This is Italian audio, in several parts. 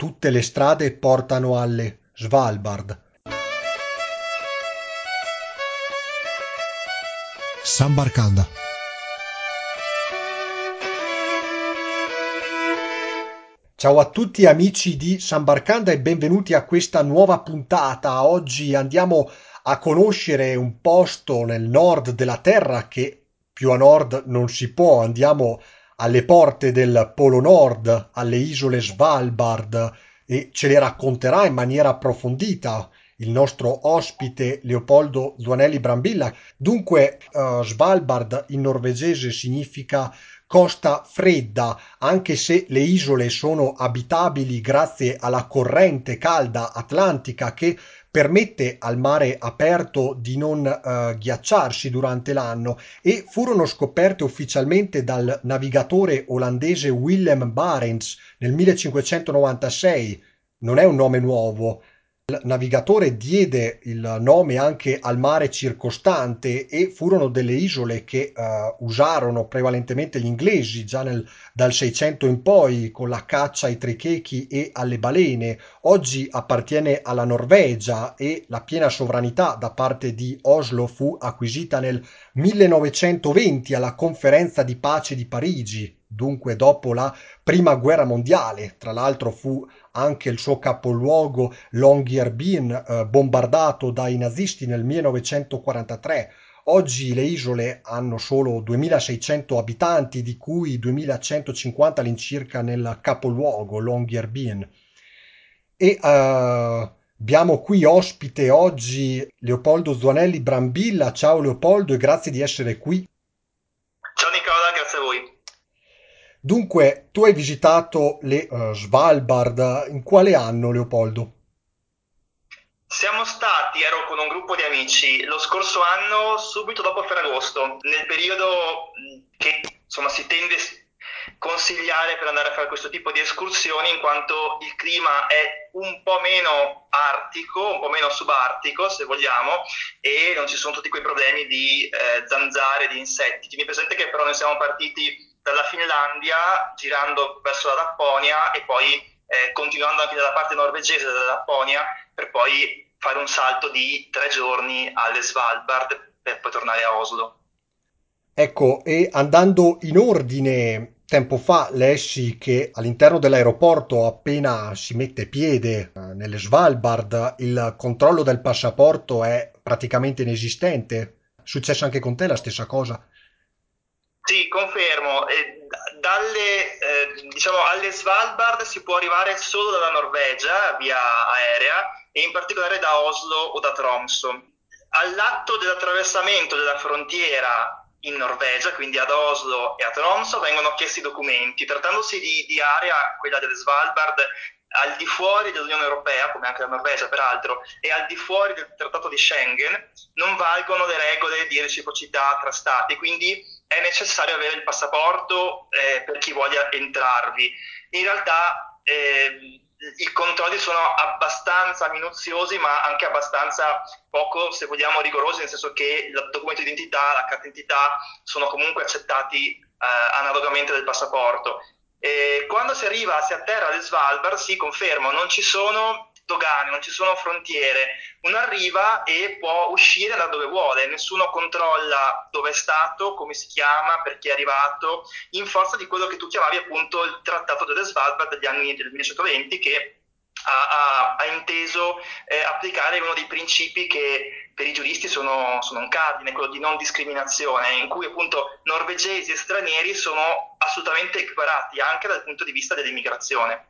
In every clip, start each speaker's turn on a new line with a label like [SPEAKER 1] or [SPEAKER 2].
[SPEAKER 1] Tutte le strade portano alle Svalbard. Sambarkanda. Ciao a tutti amici di Sambarkanda e benvenuti a questa nuova puntata. Oggi andiamo a conoscere un posto nel nord della Terra che più a nord non si può. Andiamo alle porte del Polo Nord, alle isole Svalbard e ce le racconterà in maniera approfondita il nostro ospite Leopoldo Zuanelli Brambilla. Dunque, uh, Svalbard in norvegese significa costa fredda, anche se le isole sono abitabili grazie alla corrente calda atlantica che permette al mare aperto di non uh, ghiacciarsi durante l'anno e furono scoperte ufficialmente dal navigatore olandese Willem Barents nel 1596. Non è un nome nuovo, il navigatore diede il nome anche al mare circostante e furono delle isole che uh, usarono prevalentemente gli inglesi già nel, dal 600 in poi con la caccia ai trichechi e alle balene. Oggi appartiene alla Norvegia e la piena sovranità da parte di Oslo fu acquisita nel 1920 alla conferenza di pace di Parigi, dunque dopo la prima guerra mondiale. Tra l'altro fu anche il suo capoluogo Longyearbyen eh, bombardato dai nazisti nel 1943. Oggi le isole hanno solo 2600 abitanti, di cui 2150 all'incirca nel capoluogo Longyearbyen. E uh, abbiamo qui ospite oggi Leopoldo Zuanelli Brambilla. Ciao Leopoldo e grazie di essere qui.
[SPEAKER 2] Ciao Nicola, grazie a voi.
[SPEAKER 1] Dunque, tu hai visitato le uh, Svalbard, in quale anno Leopoldo?
[SPEAKER 2] Siamo stati, ero con un gruppo di amici, lo scorso anno subito dopo Ferragosto, nel periodo che insomma si tende a consigliare per andare a fare questo tipo di escursioni in quanto il clima è un po' meno artico, un po' meno subartico se vogliamo e non ci sono tutti quei problemi di eh, zanzare, di insetti. Tieni presente che però noi siamo partiti dalla Finlandia girando verso la Lapponia e poi eh, continuando anche dalla parte norvegese della Lapponia per poi fare un salto di tre giorni alle Svalbard per poi tornare a Oslo.
[SPEAKER 1] Ecco, e andando in ordine, tempo fa lessi che all'interno dell'aeroporto, appena si mette piede eh, nelle Svalbard, il controllo del passaporto è praticamente inesistente. È successo anche con te la stessa cosa?
[SPEAKER 2] Sì, confermo. E dalle, eh, diciamo, alle Svalbard si può arrivare solo dalla Norvegia via aerea e in particolare da Oslo o da Tromsø. All'atto dell'attraversamento della frontiera in Norvegia, quindi ad Oslo e a Tromsø, vengono chiesti documenti. Trattandosi di, di area, quella delle Svalbard, al di fuori dell'Unione Europea, come anche la Norvegia peraltro, e al di fuori del Trattato di Schengen, non valgono le regole di reciprocità tra Stati, quindi è necessario avere il passaporto eh, per chi voglia entrarvi. In realtà eh, i controlli sono abbastanza minuziosi, ma anche abbastanza poco, se vogliamo, rigorosi, nel senso che il documento di identità, la carta d'identità sono comunque accettati eh, analogamente del passaporto. E quando si arriva, si atterra alle Svalbard, si conferma, non ci sono dogane, non ci sono frontiere, uno arriva e può uscire da dove vuole, nessuno controlla dove è stato, come si chiama, perché è arrivato, in forza di quello che tu chiamavi appunto il Trattato delle Svalbard degli anni del 1920 che ha, ha, ha inteso eh, applicare uno dei principi che per i giuristi sono, sono, un cardine, quello di non discriminazione, in cui appunto norvegesi e stranieri sono assolutamente equiparati anche dal punto di vista dell'immigrazione.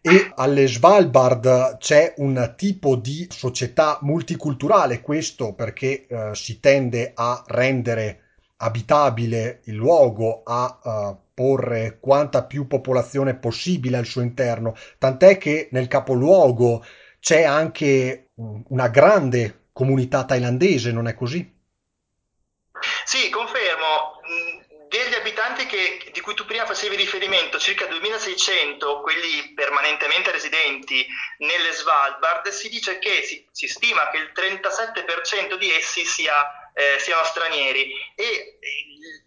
[SPEAKER 1] E alle Svalbard c'è un tipo di società multiculturale, questo perché eh, si tende a rendere abitabile il luogo, a uh, porre quanta più popolazione possibile al suo interno, tant'è che nel capoluogo c'è anche una grande comunità thailandese, non è così?
[SPEAKER 2] Sì, confermo. Degli abitanti che, di cui tu prima facevi riferimento, circa 2600, quelli permanentemente residenti nelle Svalbard, si dice che si, si stima che il 37% di essi sia, eh, siano stranieri. E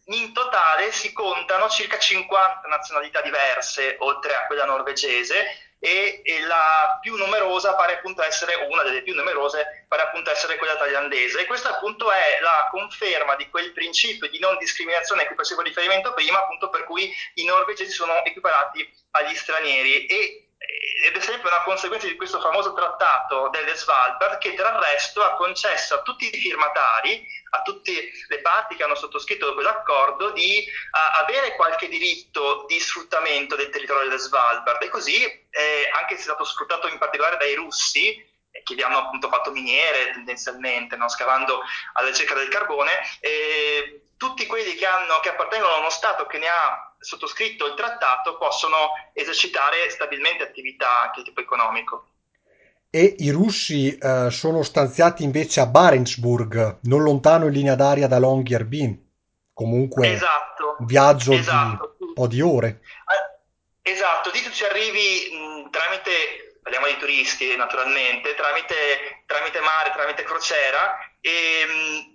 [SPEAKER 2] in totale si contano circa 50 nazionalità diverse, oltre a quella norvegese, e, e, la più numerosa pare appunto essere una delle più numerose pare appunto essere quella thailandese. E questa appunto è la conferma di quel principio di non discriminazione a cui facevo riferimento prima appunto per cui i norvegesi sono equiparati agli stranieri. E ed è sempre una conseguenza di questo famoso trattato delle Svalbard che tra il resto ha concesso a tutti i firmatari, a tutte le parti che hanno sottoscritto quell'accordo di uh, avere qualche diritto di sfruttamento del territorio delle Svalbard e così eh, anche se è stato sfruttato in particolare dai russi eh, che vi hanno appunto fatto miniere tendenzialmente, no? scavando alla ricerca del carbone, eh, tutti quelli che, hanno, che appartengono a uno Stato che ne ha sottoscritto il trattato possono esercitare stabilmente attività anche di tipo economico.
[SPEAKER 1] E i russi eh, sono stanziati invece a Barentsburg, non lontano in linea d'aria da Longyearbyen. Comunque, esatto, un viaggio esatto. di un po' di ore.
[SPEAKER 2] Eh, esatto, di tu ci arrivi mh, tramite, parliamo di turisti naturalmente, tramite, tramite mare, tramite crociera e mh,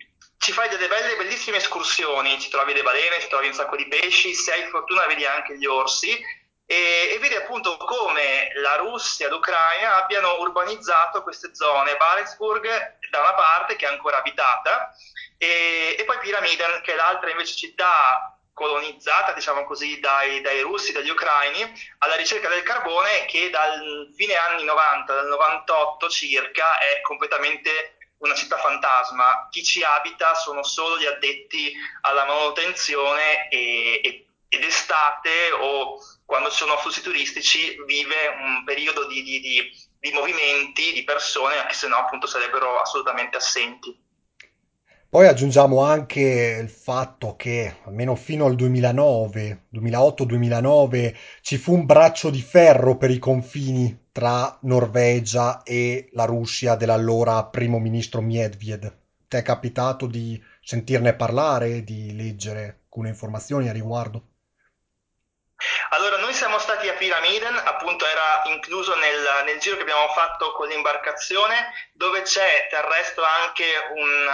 [SPEAKER 2] ci fai delle belle, bellissime escursioni, ci trovi le balene, ci trovi un sacco di pesci, se hai fortuna vedi anche gli orsi e, e vedi appunto come la Russia e l'Ucraina abbiano urbanizzato queste zone, Barentsburg da una parte che è ancora abitata e, e poi Pyramiden che è l'altra invece città colonizzata, diciamo così, dai, dai, russi, dagli ucraini, alla ricerca del carbone che dal fine anni 90, dal 98 circa, è completamente una città fantasma, chi ci abita sono solo gli addetti alla manutenzione e, e, ed estate o quando ci sono flussi turistici vive un periodo di, di, di, di movimenti di persone, anche se no appunto sarebbero assolutamente assenti.
[SPEAKER 1] Poi aggiungiamo anche il fatto che almeno fino al 2009, 2008-2009, ci fu un braccio di ferro per i confini tra Norvegia e la Russia dell'allora primo ministro Medved. Ti è capitato di sentirne parlare, di leggere alcune informazioni a riguardo?
[SPEAKER 2] Allora, noi siamo stati a Pyramiden, appunto era incluso nel, nel giro che abbiamo fatto con l'imbarcazione, dove c'è del resto anche un,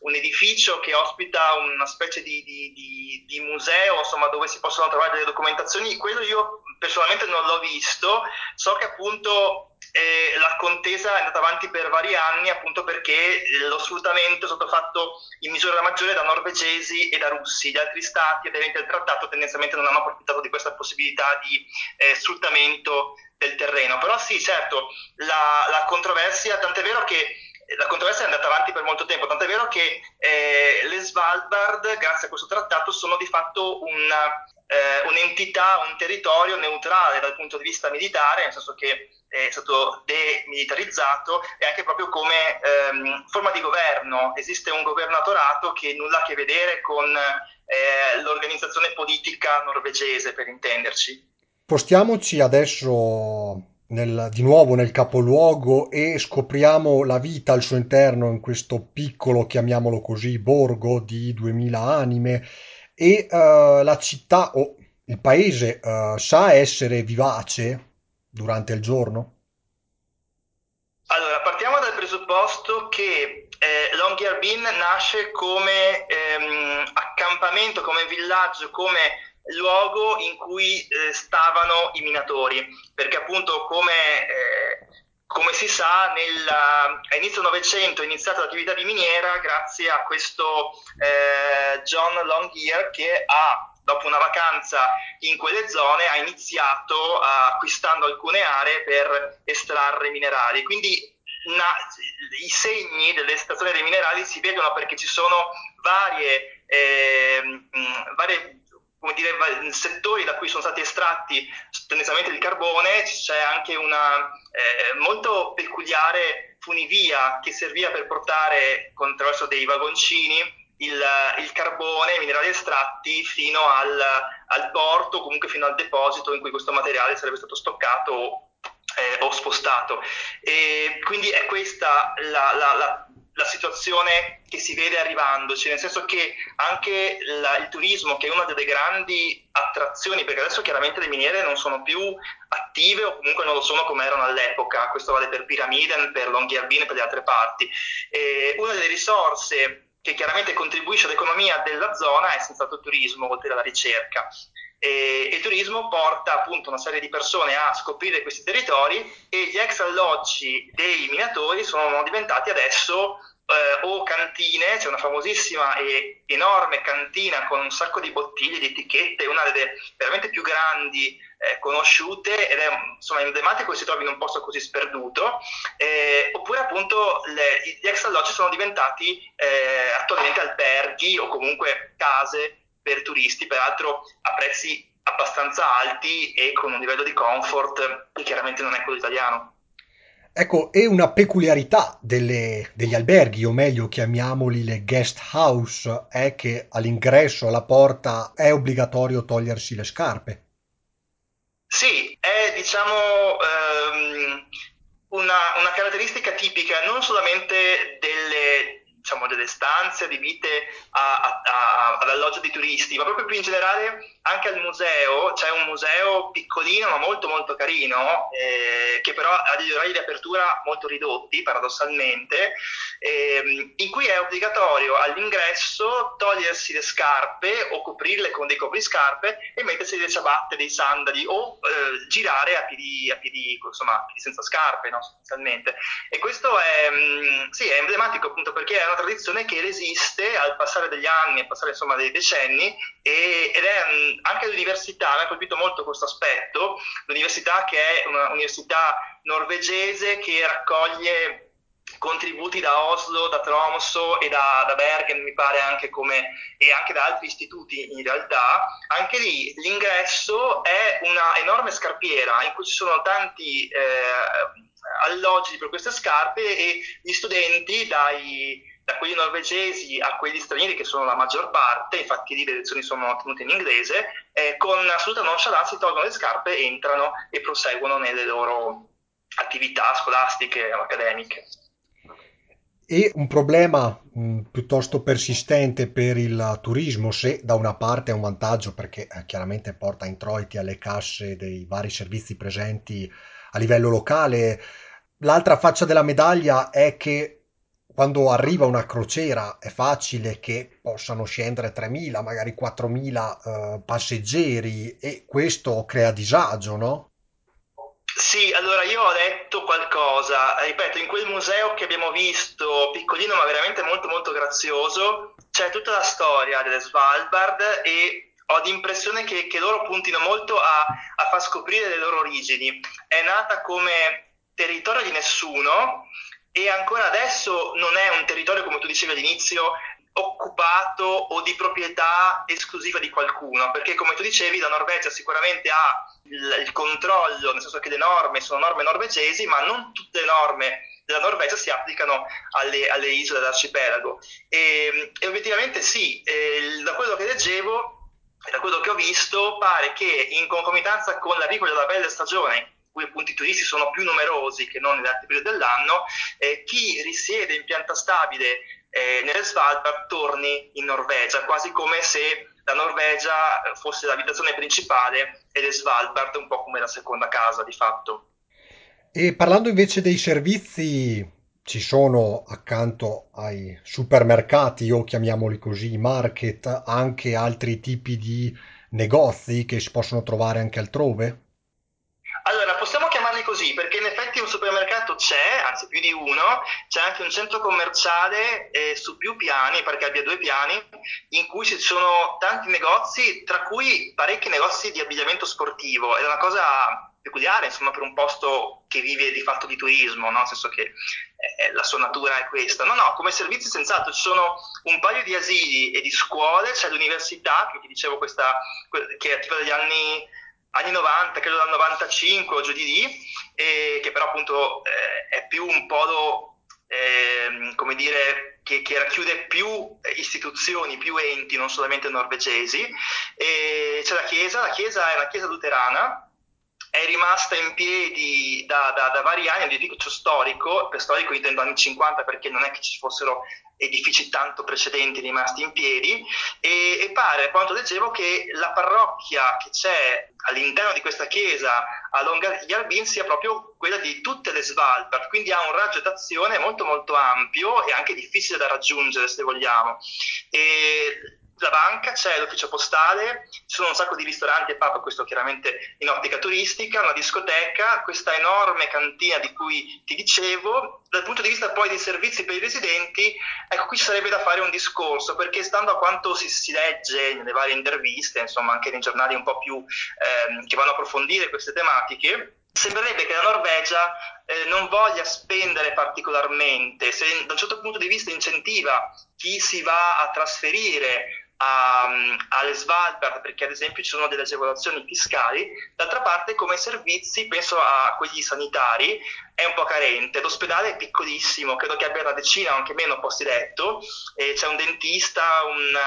[SPEAKER 2] un edificio che ospita una specie di, di, di, di, museo, insomma, dove si possono trovare delle documentazioni. Quello io personalmente non l'ho visto, so che appunto eh, la contesa è andata avanti per vari anni appunto perché lo sfruttamento è stato fatto in misura maggiore da norvegesi e da russi. Gli altri stati aderenti al trattato tendenzialmente non hanno approfittato di questa possibilità di eh, sfruttamento del terreno. Però sì, certo, la, la controversia, tant'è vero che la controversia è andata avanti per molto tempo, tant'è vero che eh, le Svalbard, grazie a questo trattato, sono di fatto una, eh, un'entità, un territorio neutrale dal punto di vista militare, nel senso che è stato demilitarizzato e anche proprio come ehm, forma di governo. Esiste un governatorato che nulla a che vedere con eh, l'organizzazione politica norvegese, per intenderci.
[SPEAKER 1] Spostiamoci adesso nel, di nuovo nel capoluogo e scopriamo la vita al suo interno in questo piccolo, chiamiamolo così, borgo di 2000 anime e uh, la città o oh, il paese uh, sa essere vivace durante il giorno?
[SPEAKER 2] Allora, partiamo dal presupposto che eh, Longyearbyen nasce come ehm, accampamento, come villaggio, come luogo in cui eh, stavano i minatori, perché appunto come, eh, come si sa nel, a inizio Novecento è iniziata l'attività di miniera grazie a questo eh, John Longyear che ha dopo una vacanza in quelle zone ha iniziato acquistando alcune aree per estrarre minerali. Quindi na, i segni dell'estrazione dei minerali si vedono perché ci sono varie, eh, varie come dire, settori da cui sono stati estratti tendenzialmente il carbone, c'è anche una eh, molto peculiare funivia che serviva per portare attraverso dei vagoncini il, il, carbone, i minerali estratti fino al, al, porto, comunque fino al deposito in cui questo materiale sarebbe stato stoccato eh, o spostato. E quindi è questa la, la, la la situazione che si vede arrivandoci, nel senso che anche la, il turismo, che è una delle grandi attrazioni, perché adesso chiaramente le miniere non sono più attive o comunque non lo sono come erano all'epoca, questo vale per Pyramiden, per Longyearbyen e per le altre parti. E una delle risorse che chiaramente contribuisce all'economia della zona è senz'altro il turismo, oltre alla ricerca. E il turismo porta appunto una serie di persone a scoprire questi territori e gli ex alloggi dei minatori sono diventati adesso eh, o cantine, c'è una famosissima e enorme cantina con un sacco di bottiglie, di etichette, una delle veramente più grandi eh, conosciute ed è insomma emblematico che si trovi in un posto così sperduto, eh, oppure appunto le, gli ex alloggi sono diventati eh, attualmente alberghi o comunque case per turisti, peraltro a prezzi abbastanza alti e con un livello di comfort che chiaramente non è quello italiano.
[SPEAKER 1] Ecco, e una peculiarità delle- degli alberghi, o meglio chiamiamoli le guest house, è che all'ingresso, alla porta, è obbligatorio togliersi le scarpe.
[SPEAKER 2] Sì, è diciamo ehm, una, una caratteristica tipica non solamente delle, diciamo, delle stanze adibite a- a- a- ad alloggio di turisti, ma proprio più in generale anche al museo. C'è un museo piccolino ma molto molto carino, eh, che però ha degli orari di apertura molto ridotti, paradossalmente, ehm, in cui è obbligatorio all'ingresso togliersi le scarpe o coprirle con dei copriscarpe e mettersi delle ciabatte, dei sandali o eh, girare a piedi, a piedi, insomma, a piedi senza scarpe, no, sostanzialmente. E questo è, mh, sì, è emblematico appunto perché è una tradizione che resiste al passare degli anni, al passare insomma dei decenni e, ed è mh, anche l'università, mi ha colpito molto questo aspetto, l'università che è un'università norvegese che raccoglie contributi da Oslo, da Tromso e da, da Bergen, mi pare anche come, e anche da altri istituti in realtà, anche lì l'ingresso è una enorme scarpiera in cui ci sono tanti eh, alloggi per queste scarpe e gli studenti dai, da quelli norvegesi a quelli stranieri che sono la maggior parte, infatti lì le lezioni sono tenute in inglese, eh, con assoluta nonchalance si tolgono le scarpe, entrano e proseguono nelle loro attività scolastiche o accademiche.
[SPEAKER 1] E un problema mh, piuttosto persistente per il turismo, se da una parte è un vantaggio perché eh, chiaramente porta introiti alle casse dei vari servizi presenti a livello locale, l'altra faccia della medaglia è che quando arriva una crociera è facile che possano scendere 3.000, magari 4.000 eh, passeggeri e questo crea disagio, no?
[SPEAKER 2] Sì, allora io ho letto qualcosa, ripeto, in quel museo che abbiamo visto, piccolino ma veramente molto molto grazioso, c'è tutta la storia delle Svalbard e ho l'impressione che, che loro puntino molto a, a far scoprire le loro origini. È nata come territorio di nessuno e ancora adesso non è un territorio, come tu dicevi all'inizio, occupato o di proprietà esclusiva di qualcuno, perché come tu dicevi la Norvegia sicuramente ha il, il, controllo, nel senso che le norme sono norme norvegesi, ma non tutte le norme della Norvegia si applicano alle, alle isole dell'arcipelago. E, e obiettivamente sì, eh, da quello che leggevo da quello che ho visto pare che in concomitanza con l'arrivo della bella stagione cui appunto i turisti sono più numerosi che non negli altri periodi dell'anno, eh, chi risiede in pianta stabile eh, nelle Svalbard torni in Norvegia, quasi come se la Norvegia fosse l'abitazione principale e le Svalbard un po' come la seconda casa di fatto.
[SPEAKER 1] E parlando invece dei servizi, ci sono accanto ai supermercati o chiamiamoli così, market, anche altri tipi di negozi che si possono trovare anche altrove?
[SPEAKER 2] Allora, possiamo chiamarli così perché in effetti un supermercato c'è, anzi più di uno, c'è anche un centro commerciale eh, su più piani, perché abbia due piani, in cui ci sono tanti negozi, tra cui parecchi negozi di abbigliamento sportivo. È una cosa peculiare, insomma, per un posto che vive di fatto di turismo, no? nel senso che eh, la sua natura è questa. No, no, come servizi senz'altro ci sono un paio di asili e di scuole, c'è l'università, che ti dicevo questa, che è attiva dagli anni anni 90, credo dal 95 o giù di lì, e che però appunto eh, è più un polo, eh, come dire, che, che, racchiude più istituzioni, più enti, non solamente norvegesi. E c'è la chiesa, la chiesa è una chiesa luterana, è rimasta in piedi da, da, da vari anni, un edificio storico, per storico intendo anni 50 perché non è che ci fossero edifici tanto precedenti rimasti in piedi e, e pare, quanto leggevo, che la parrocchia che c'è all'interno di questa chiesa a Longyearbyen sia proprio quella di tutte le Svalbard, quindi ha un raggio d'azione molto molto ampio e anche difficile da raggiungere se vogliamo. E la banca, c'è l'ufficio postale, ci sono un sacco di ristoranti e pub, questo chiaramente in ottica turistica, una discoteca, questa enorme cantina di cui ti dicevo. Dal punto di vista poi dei servizi per i residenti, ecco qui ci sarebbe da fare un discorso, perché stando a quanto si, si legge nelle varie interviste, insomma anche nei giornali un po' più ehm, che vanno a approfondire queste tematiche, sembrerebbe che la Norvegia eh, non voglia spendere particolarmente, se da un certo punto di vista incentiva chi si va a trasferire alle Svalbard perché ad esempio ci sono delle agevolazioni fiscali, d'altra parte come servizi, penso a quelli sanitari, è un po' carente, l'ospedale è piccolissimo, credo che abbia una decina o anche meno posti letto, c'è un dentista, un,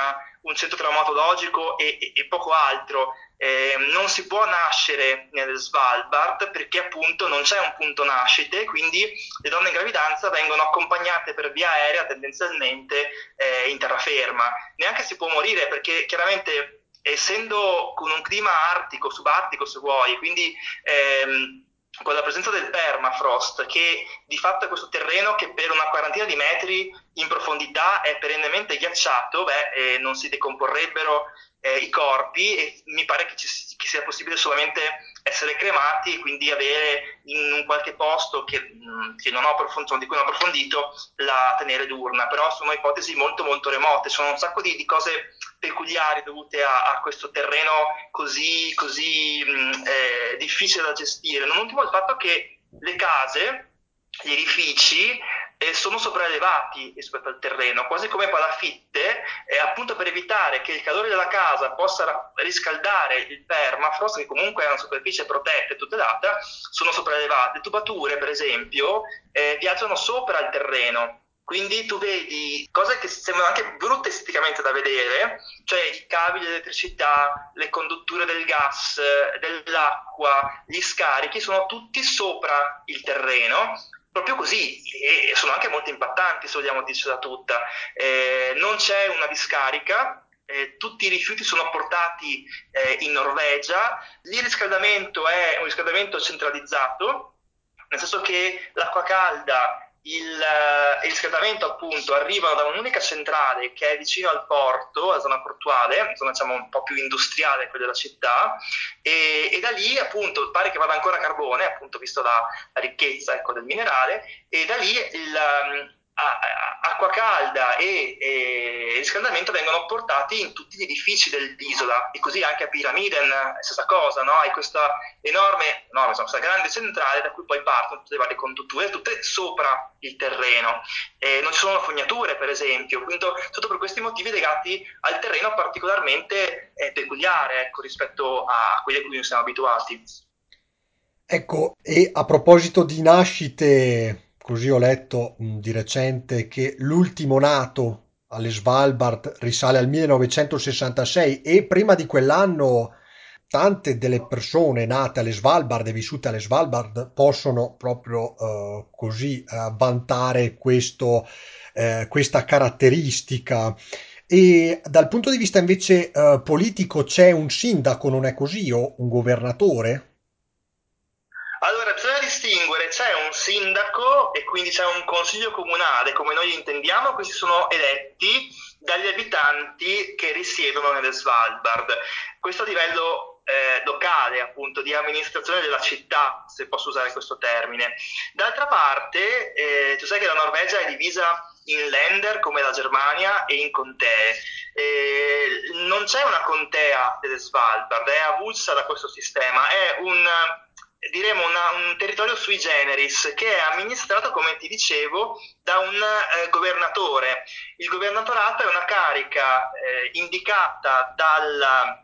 [SPEAKER 2] un centro traumatologico e, e, e poco altro. Eh, non si può nascere nelle Svalbard perché appunto non c'è un punto nascite, quindi le donne in gravidanza vengono accompagnate per via aerea tendenzialmente eh, in terraferma. Neanche si può morire perché chiaramente essendo con un clima artico, subartico se vuoi, quindi ehm, con la presenza del permafrost, che di fatto è questo terreno che per una quarantina di metri in profondità è perennemente ghiacciato, beh, eh, non si decomporrebbero eh, i corpi e mi pare che, ci, che, sia possibile solamente essere cremati e quindi avere in un qualche posto che, mm, che non ho di cui non ho approfondito la tenere d'urna, però sono ipotesi molto molto remote, sono un sacco di, di cose peculiari dovute a, a questo terreno così, così mm, eh, difficile da gestire. Non ultimo il fatto che le case, gli edifici eh, sono sopraelevati rispetto al terreno, quasi come palafitte, eh, appunto per evitare che il calore della casa possa riscaldare il permafrost, che comunque è una superficie protetta e tutelata, sono sopraelevate. Le tubature, per esempio, eh, viaggiano sopra il terreno, quindi tu vedi cose che sembrano anche brutte esteticamente da vedere, cioè i cavi di elettricità, le condutture del gas, dell'acqua, gli scarichi sono tutti sopra il terreno proprio così e sono anche molto impattanti se vogliamo dircela tutta. Eh, non c'è una discarica, eh, tutti i rifiuti sono portati eh, in Norvegia, il riscaldamento è un riscaldamento centralizzato, nel senso che l'acqua calda il, eh, il, riscaldamento appunto arriva da un'unica centrale che è vicino al porto, la zona portuale, zona diciamo un po' più industriale quella della città, e, e, da lì appunto pare che vada ancora carbone, appunto visto la, la ricchezza ecco, del minerale, e da lì il, acqua calda e, e, riscaldamento vengono portati in tutti gli edifici dell'isola e così anche a Pyramiden stessa cosa, no? hai questa enorme, enorme insomma, questa grande centrale da cui poi partono tutte le varie condutture, tutte sopra il terreno. E non ci sono fognature per esempio, quindi tutto per questi motivi legati al terreno particolarmente eh, peculiare ecco, rispetto a quelli a cui noi siamo abituati.
[SPEAKER 1] Ecco, e a proposito di nascite Così ho letto di recente che l'ultimo nato alle Svalbard risale al 1966 e prima di quell'anno tante delle persone nate alle Svalbard e vissute alle Svalbard possono proprio uh, così uh, vantare questo, uh, questa caratteristica. E dal punto di vista invece politico c'è un sindaco, non è così, o un governatore?
[SPEAKER 2] Allora, bisogna distinguere, c'è un sindaco quindi c'è un consiglio comunale, come noi intendiamo, questi sono eletti dagli abitanti che risiedono nelle Svalbard. Questo a livello eh, locale, appunto, di amministrazione della città, se posso usare questo termine. D'altra parte, eh, tu sai che la Norvegia è divisa in länder come la Germania e in contee. Eh, non c'è una contea delle Svalbard, è avulsa da questo sistema, è un diremo una, un territorio sui generis che è amministrato, come ti dicevo, da un eh, governatore. Il governatorato è una carica eh, indicata dal,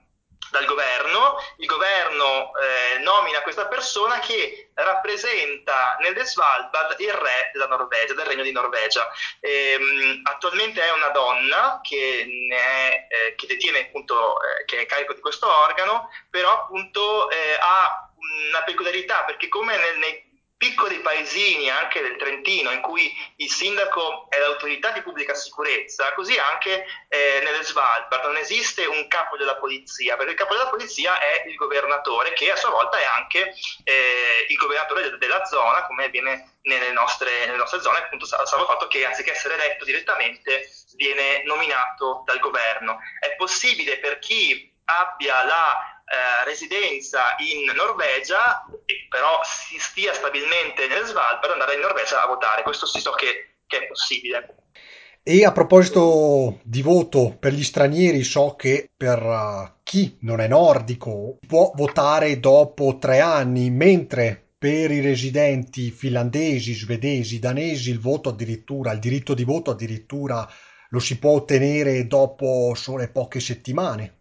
[SPEAKER 2] dal, governo, il governo eh, nomina questa persona che rappresenta nelle Svalbard il re della Norvegia, del regno di Norvegia. Ehm, attualmente è una donna che, è, eh, che detiene appunto, eh, che è carico di questo organo, però appunto eh, ha una peculiarità perché come nel, nei piccoli paesini anche del Trentino in cui il sindaco è l'autorità di pubblica sicurezza, così anche eh, nelle Svalbard non esiste un capo della polizia, perché il capo della polizia è il governatore che a sua volta è anche eh, il governatore della zona, come avviene nelle nostre, nelle nostre zone, appunto salvo il fatto che anziché essere eletto direttamente viene nominato dal governo. È possibile per chi abbia la eh, residenza in Norvegia, però si stia stabilmente nelle Svalbard, andare in Norvegia a votare. Questo si so che, che è possibile.
[SPEAKER 1] E a proposito di voto per gli stranieri, so che per uh, chi non è nordico può votare dopo tre anni, mentre per i residenti finlandesi, svedesi, danesi il voto addirittura, il diritto di voto addirittura lo si può ottenere dopo sole poche settimane.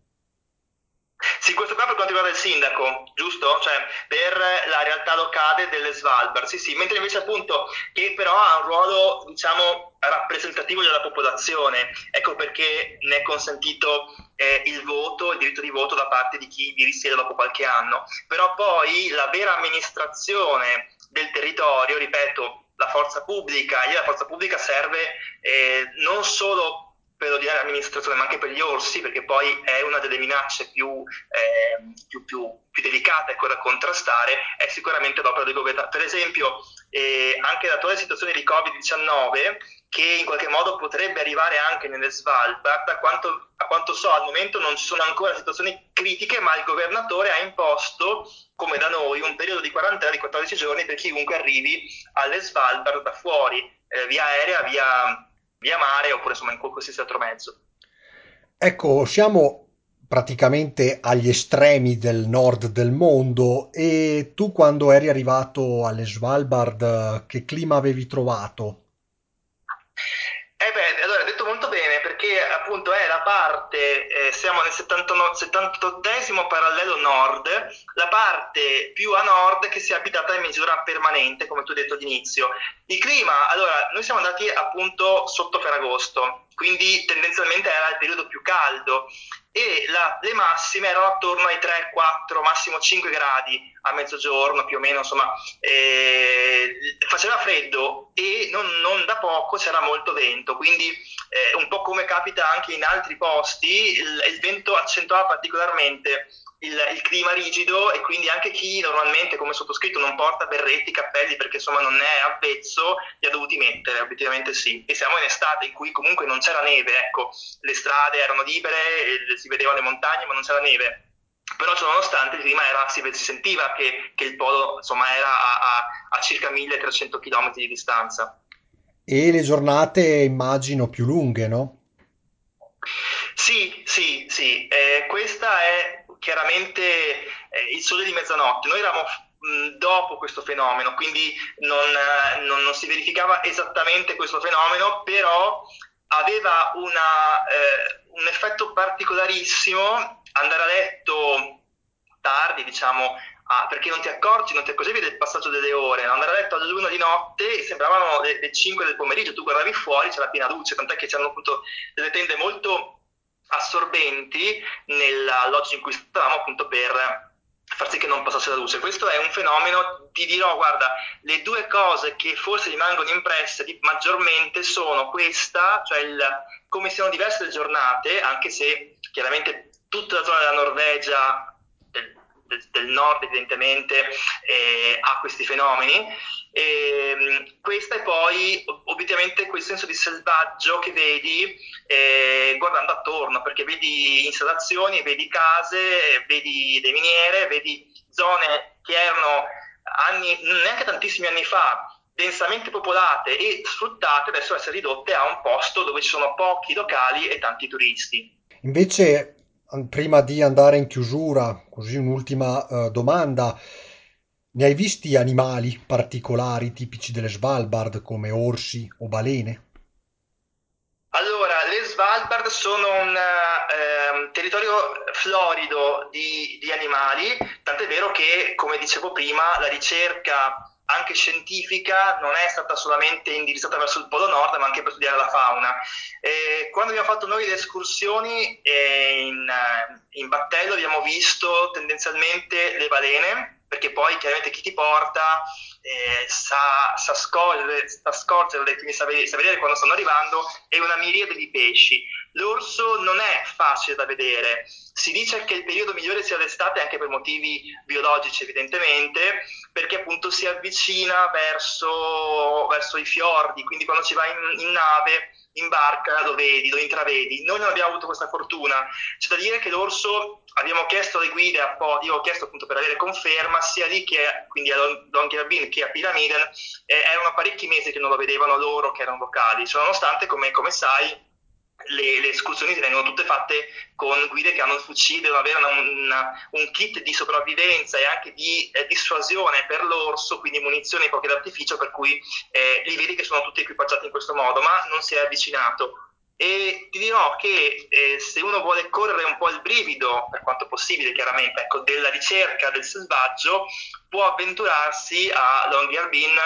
[SPEAKER 2] Sì, questo riguarda il sindaco, giusto? Cioè per la realtà locale delle Svalbard, sì, sì, mentre invece appunto che però ha un ruolo, diciamo, rappresentativo della popolazione, ecco perché ne è consentito eh, il voto, il diritto di voto da parte di chi vi risiede dopo qualche anno. Però poi la vera amministrazione del territorio, ripeto, la forza pubblica, e la forza pubblica serve eh, non solo per l'ordinaria amministrazione, ma anche per gli orsi, perché poi è una delle minacce più, eh, più, più, più delicate ecco, da contrastare, è sicuramente l'opera del governo. Per esempio, eh, anche l'attuale situazione di Covid-19, che in qualche modo potrebbe arrivare anche nelle Svalbard, a quanto, a quanto so al momento non ci sono ancora situazioni critiche, ma il governatore ha imposto, come da noi, un periodo di quarantena di 14 giorni per chiunque arrivi alle Svalbard da fuori, eh, via aerea, via via mare oppure insomma in qualsiasi altro mezzo.
[SPEAKER 1] Ecco, siamo praticamente agli estremi del nord del mondo e tu quando eri arrivato alle Svalbard che clima avevi trovato?
[SPEAKER 2] Eh beh, siamo nel 78 parallelo nord, la parte più a nord che si è abitata in misura permanente, come tu hai detto all'inizio. Il clima, allora, noi siamo andati appunto sotto Ferragosto, quindi tendenzialmente era il periodo più caldo e la, le massime erano attorno ai 3, 4, massimo 5 gradi a mezzogiorno più o meno, insomma, eh, faceva freddo e non, non, da poco c'era molto vento, quindi eh, un po' come capita anche in altri posti, il, il vento accentuava particolarmente il, il, clima rigido e quindi anche chi normalmente come sottoscritto non porta berretti, cappelli perché insomma non è avvezzo, li ha dovuti mettere, obiettivamente sì. E siamo in estate in cui comunque non c'era neve, ecco, le strade erano libere, si vedevano le montagne ma non c'era neve. Però ciononostante era, si, si, sentiva che, che, il polo insomma, era a, a, a circa 1300 km di distanza.
[SPEAKER 1] E le giornate immagino più lunghe, no?
[SPEAKER 2] Sì, sì, sì, eh, questa è chiaramente eh, il sole di mezzanotte. Noi eravamo mh, dopo questo fenomeno, quindi non, eh, non, non, si verificava esattamente questo fenomeno, però aveva una, eh, un effetto particolarissimo andare a letto tardi, diciamo, ah, perché non ti accorgi, non ti accorgevi del passaggio delle ore, andare a letto all'una di notte sembravano le, le 5 del pomeriggio, tu guardavi fuori, c'era piena luce, tant'è che c'erano appunto delle tende molto assorbenti nell'alloggio in cui stavamo appunto per far sì che non passasse la luce. Questo è un fenomeno, ti dirò, guarda, le due cose che forse rimangono impresse maggiormente sono questa, cioè il, come siano diverse le giornate, anche se chiaramente tutta la zona della Norvegia, del, del, del nord evidentemente, eh, ha questi fenomeni, e, ehm, questa è poi obiettivamente quel senso di selvaggio che vedi eh, guardando attorno, perché vedi installazioni, vedi case, vedi le miniere, vedi zone che erano anni, neanche tantissimi anni fa, densamente popolate e sfruttate, adesso essere ridotte a un posto dove ci sono pochi locali e tanti turisti.
[SPEAKER 1] Invece, prima di andare in chiusura, così un'ultima uh, domanda. Ne hai visti animali particolari tipici delle Svalbard come orsi o balene?
[SPEAKER 2] Allora, le Svalbard sono un eh, territorio florido di, di animali, tant'è vero che, come dicevo prima, la ricerca anche scientifica non è stata solamente indirizzata verso il Polo Nord, ma anche per studiare la fauna. E quando abbiamo fatto noi le escursioni eh, in, in battello abbiamo visto tendenzialmente le balene, perché poi chiaramente chi ti porta eh, sa, sa, scorgere, sa scorgere, quindi sa, sa, vedere quando stanno arrivando, e una miriade di pesci. L'orso non è facile da vedere, si dice che il periodo migliore sia l'estate anche per motivi biologici evidentemente, perché appunto si avvicina verso, verso i fiordi, quindi quando si va in, in nave in barca lo vedi, lo intravedi. Noi non abbiamo avuto questa fortuna. C'è da dire che l'orso, abbiamo chiesto alle guide, a po', io ho chiesto appunto per avere conferma, sia lì che quindi a Longyearbyen che a Pyramiden, eh, erano parecchi mesi che non lo vedevano loro che erano locali, cioè, nonostante, come, come sai, le, le, escursioni vengono tutte fatte con guide che hanno il fucile, devono avere una, una, un kit di sopravvivenza e anche di eh, dissuasione per l'orso, quindi munizioni e poche d'artificio, per cui eh, li vedi che sono tutti equipaggiati in questo modo, ma non si è avvicinato. E ti dirò che eh, se uno vuole correre un po' il brivido, per quanto possibile chiaramente, ecco, della ricerca del selvaggio, può avventurarsi a Longyearbyen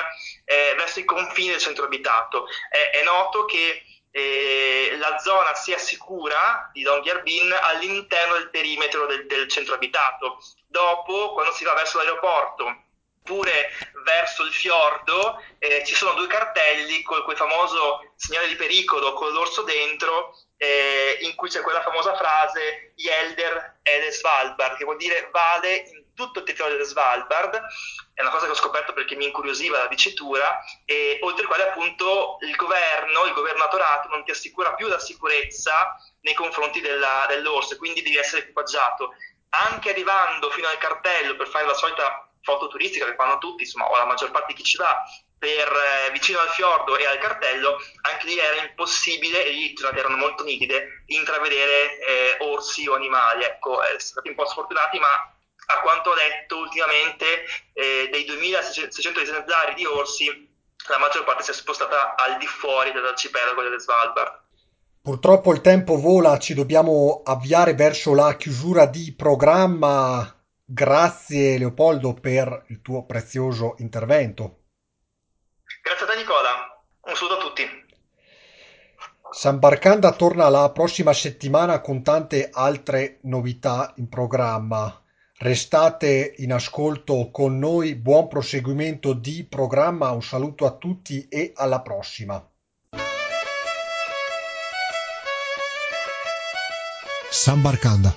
[SPEAKER 2] eh, verso i confini del centro abitato. è noto che eh, la zona sia sicura di Longyearbyen all'interno del perimetro del, del centro abitato. Dopo, quando si va verso l'aeroporto, oppure verso il fiordo eh, ci sono due cartelli con quel famoso segnale di pericolo con l'orso dentro eh, in cui c'è quella famosa frase Yelder le Svalbard che vuol dire vale in tutto il territorio del Svalbard, è una cosa che ho scoperto perché mi incuriosiva la dicitura, e oltre al quale appunto il governo, il governatorato non ti assicura più la sicurezza nei confronti della, dell'orso, quindi devi essere equipaggiato. Anche arrivando fino al cartello per fare la solita foto turistica che fanno tutti, insomma, o la maggior parte di chi ci va, per, eh, vicino al fiordo e al cartello, anche lì era impossibile, e lì erano molto nitide, intravedere eh, orsi o animali. Ecco, eh, stati un po' sfortunati, ma a quanto ho letto ultimamente, eh, dei 2600 esemplari di orsi, la maggior parte si è spostata al di fuori dell'arcipelago delle Svalbard.
[SPEAKER 1] Purtroppo il tempo vola, ci dobbiamo avviare verso la chiusura di programma. Grazie Leopoldo per il tuo prezioso intervento.
[SPEAKER 2] Grazie a te Nicola, un saluto a tutti.
[SPEAKER 1] San Barcanda torna la prossima settimana con tante altre novità in programma. Restate in ascolto con noi, buon proseguimento di programma, un saluto a tutti e alla prossima.
[SPEAKER 3] San Barcanda